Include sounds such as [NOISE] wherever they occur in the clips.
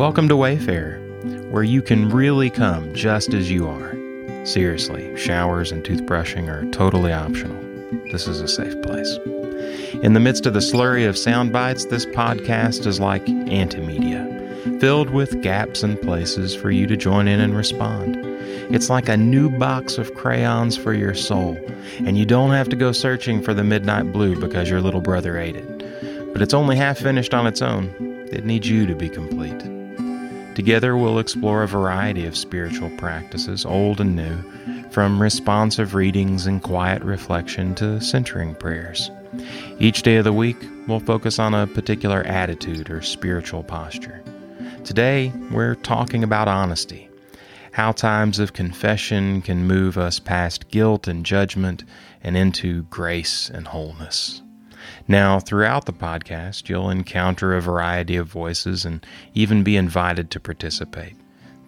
Welcome to Wayfarer, where you can really come just as you are. Seriously, showers and toothbrushing are totally optional. This is a safe place. In the midst of the slurry of sound bites, this podcast is like antimedia, filled with gaps and places for you to join in and respond. It's like a new box of crayons for your soul, and you don't have to go searching for the midnight blue because your little brother ate it. But it's only half finished on its own. It needs you to be complete. Together, we'll explore a variety of spiritual practices, old and new, from responsive readings and quiet reflection to centering prayers. Each day of the week, we'll focus on a particular attitude or spiritual posture. Today, we're talking about honesty how times of confession can move us past guilt and judgment and into grace and wholeness. Now, throughout the podcast, you'll encounter a variety of voices and even be invited to participate.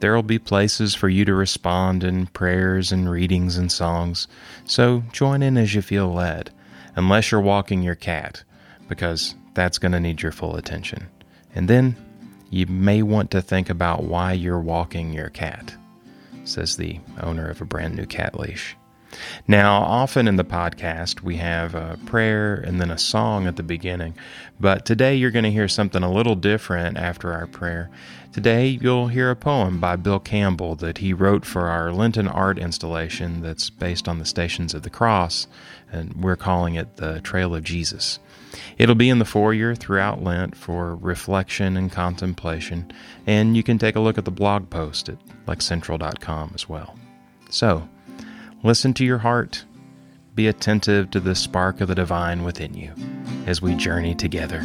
There will be places for you to respond in prayers and readings and songs, so join in as you feel led, unless you're walking your cat, because that's going to need your full attention. And then you may want to think about why you're walking your cat says the owner of a brand new cat leash. Now, often in the podcast, we have a prayer and then a song at the beginning, but today you're going to hear something a little different after our prayer. Today, you'll hear a poem by Bill Campbell that he wrote for our Lenten art installation that's based on the Stations of the Cross, and we're calling it The Trail of Jesus. It'll be in the foyer throughout Lent for reflection and contemplation, and you can take a look at the blog post at lexcentral.com as well. So, listen to your heart, be attentive to the spark of the divine within you as we journey together.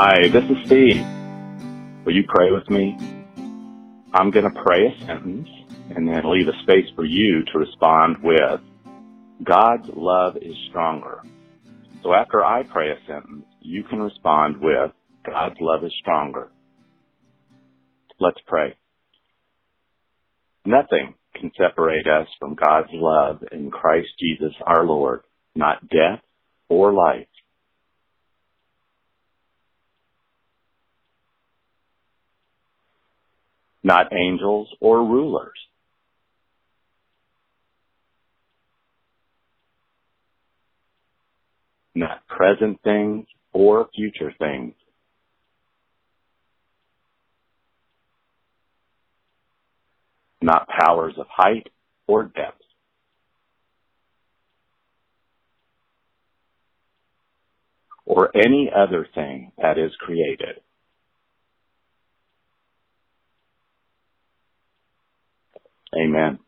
Hi, this is Steve. Will you pray with me? I'm going to pray a sentence and then leave a space for you to respond with, God's love is stronger. So after I pray a sentence, you can respond with, God's love is stronger. Let's pray. Nothing can separate us from God's love in Christ Jesus our Lord, not death or life not angels or rulers. Not present things or future things. Not powers of height or depth. Or any other thing that is created. Amen.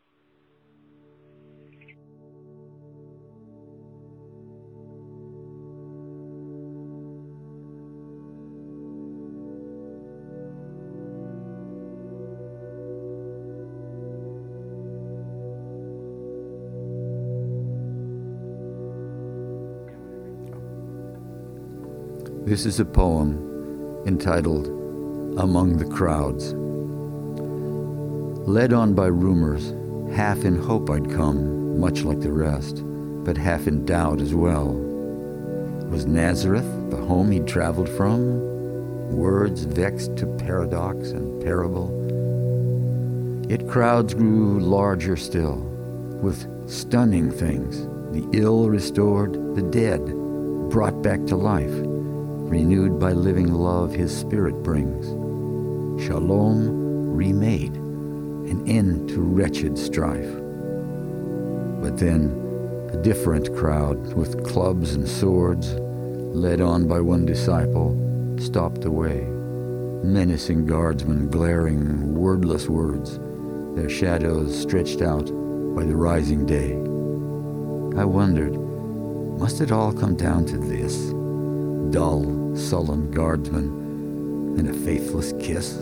This is a poem entitled Among the Crowds. Led on by rumors, half in hope I'd come, much like the rest, but half in doubt as well. Was Nazareth the home he'd traveled from? Words vexed to paradox and parable. Yet crowds grew larger still, with stunning things the ill restored, the dead brought back to life, renewed by living love his spirit brings. Shalom remade an end to wretched strife. But then a different crowd with clubs and swords, led on by one disciple, stopped the way. Menacing guardsmen glaring wordless words, their shadows stretched out by the rising day. I wondered, must it all come down to this? Dull, sullen guardsmen and a faithless kiss?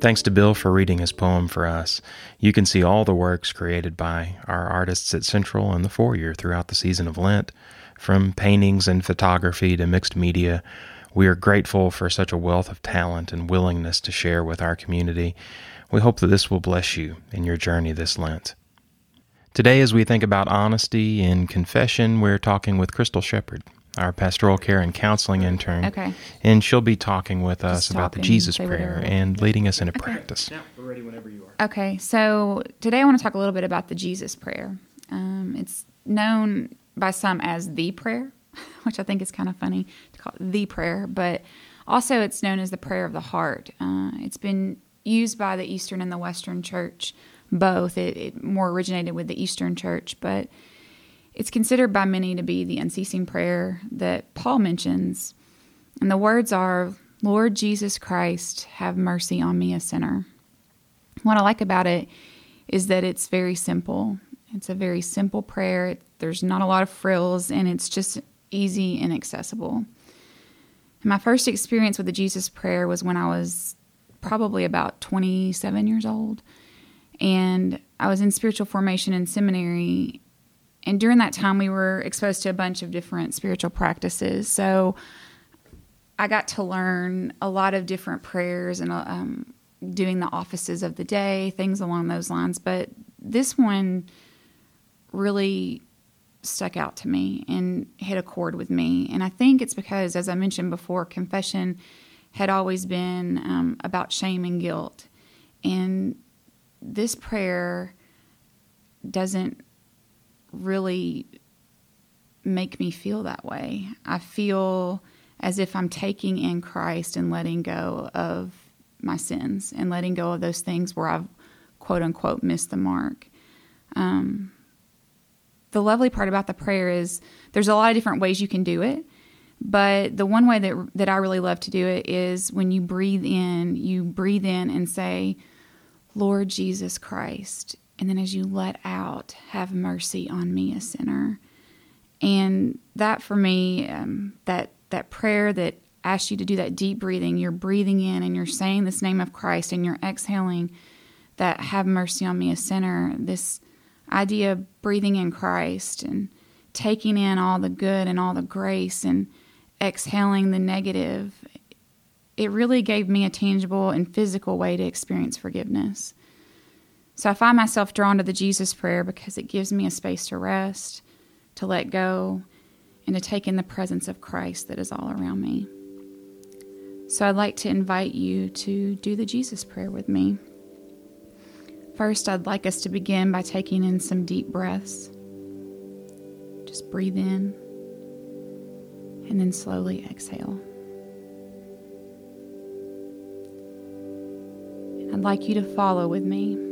Thanks to Bill for reading his poem for us. You can see all the works created by our artists at Central and the Foyer throughout the season of Lent, from paintings and photography to mixed media. We are grateful for such a wealth of talent and willingness to share with our community. We hope that this will bless you in your journey this Lent. Today, as we think about honesty in confession, we're talking with Crystal Shepard our pastoral care and counseling intern. Okay. And she'll be talking with us Just about the Jesus prayer whatever. and leading us into practice. Okay, so today I want to talk a little bit about the Jesus prayer. Um, it's known by some as the prayer, [LAUGHS] which I think is kind of funny to call it the prayer, but also it's known as the prayer of the heart. Uh, it's been used by the Eastern and the Western Church both. It, it more originated with the Eastern Church, but it's considered by many to be the unceasing prayer that Paul mentions. And the words are, Lord Jesus Christ, have mercy on me, a sinner. What I like about it is that it's very simple. It's a very simple prayer. There's not a lot of frills, and it's just easy and accessible. And my first experience with the Jesus prayer was when I was probably about 27 years old. And I was in spiritual formation in seminary. And during that time, we were exposed to a bunch of different spiritual practices. So I got to learn a lot of different prayers and um, doing the offices of the day, things along those lines. But this one really stuck out to me and hit a chord with me. And I think it's because, as I mentioned before, confession had always been um, about shame and guilt. And this prayer doesn't really make me feel that way. I feel as if I'm taking in Christ and letting go of my sins and letting go of those things where I've quote unquote missed the mark. Um, the lovely part about the prayer is there's a lot of different ways you can do it, but the one way that that I really love to do it is when you breathe in, you breathe in and say, "Lord Jesus Christ," and then as you let out, "Have mercy on me, a sinner." And that for me, um, that that prayer that asks you to do that deep breathing, you're breathing in and you're saying this name of Christ, and you're exhaling that "Have mercy on me, a sinner." This idea of breathing in Christ and taking in all the good and all the grace and exhaling the negative, it really gave me a tangible and physical way to experience forgiveness. So I find myself drawn to the Jesus prayer because it gives me a space to rest, to let go, and to take in the presence of Christ that is all around me. So I'd like to invite you to do the Jesus prayer with me. First, I'd like us to begin by taking in some deep breaths. Just breathe in and then slowly exhale. I'd like you to follow with me.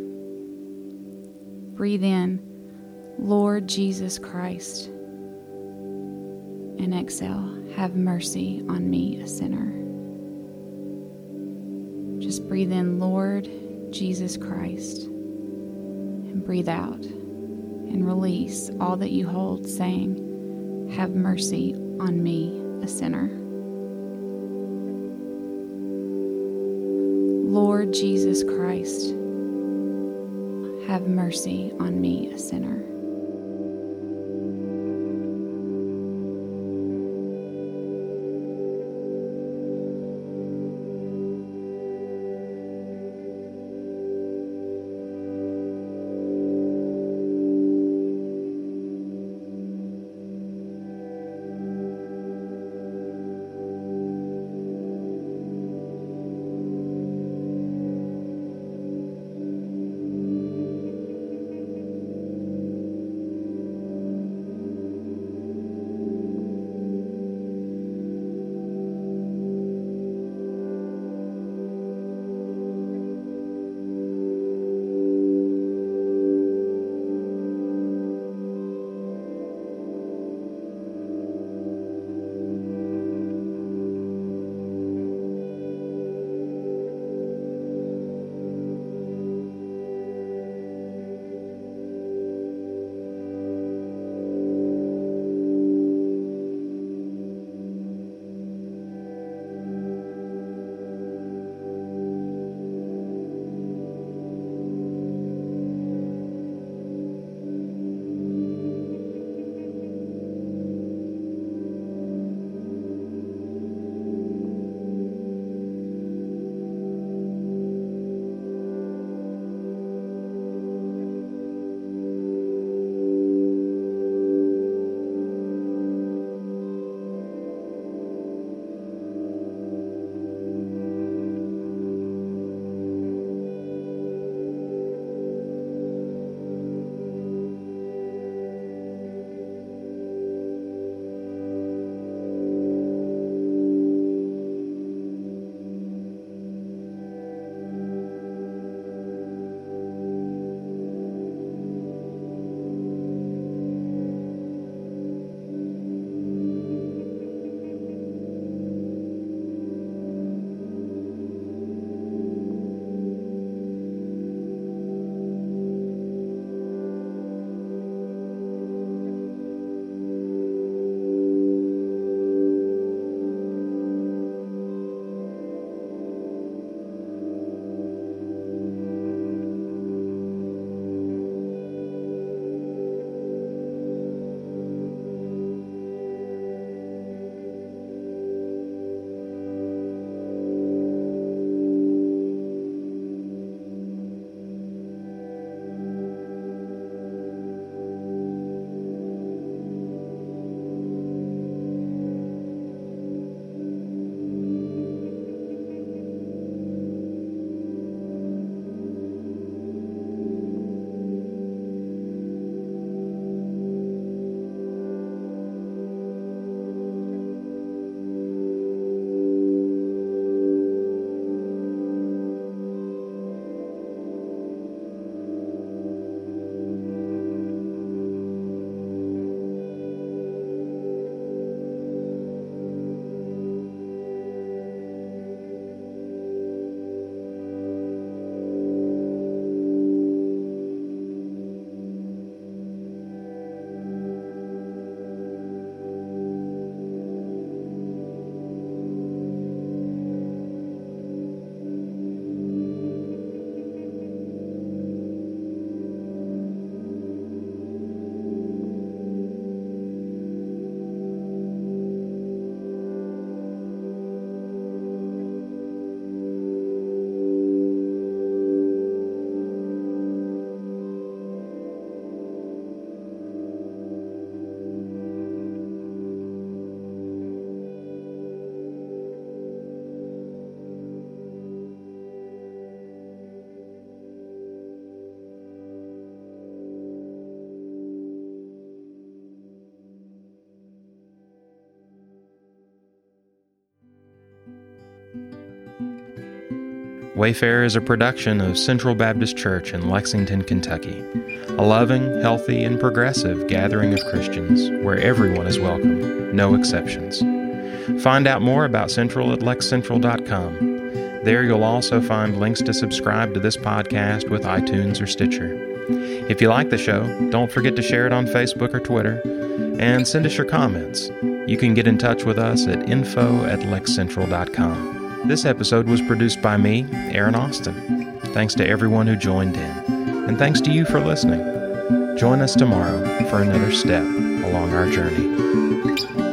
Breathe in, Lord Jesus Christ, and exhale, have mercy on me, a sinner. Just breathe in, Lord Jesus Christ, and breathe out and release all that you hold, saying, Have mercy on me, a sinner. Lord Jesus Christ, have mercy on me, a sinner. Wayfarer is a production of Central Baptist Church in Lexington, Kentucky, a loving, healthy, and progressive gathering of Christians where everyone is welcome, no exceptions. Find out more about Central at lexcentral.com. There you'll also find links to subscribe to this podcast with iTunes or Stitcher. If you like the show, don't forget to share it on Facebook or Twitter and send us your comments. You can get in touch with us at info at lexcentral.com. This episode was produced by me, Aaron Austin. Thanks to everyone who joined in, and thanks to you for listening. Join us tomorrow for another step along our journey.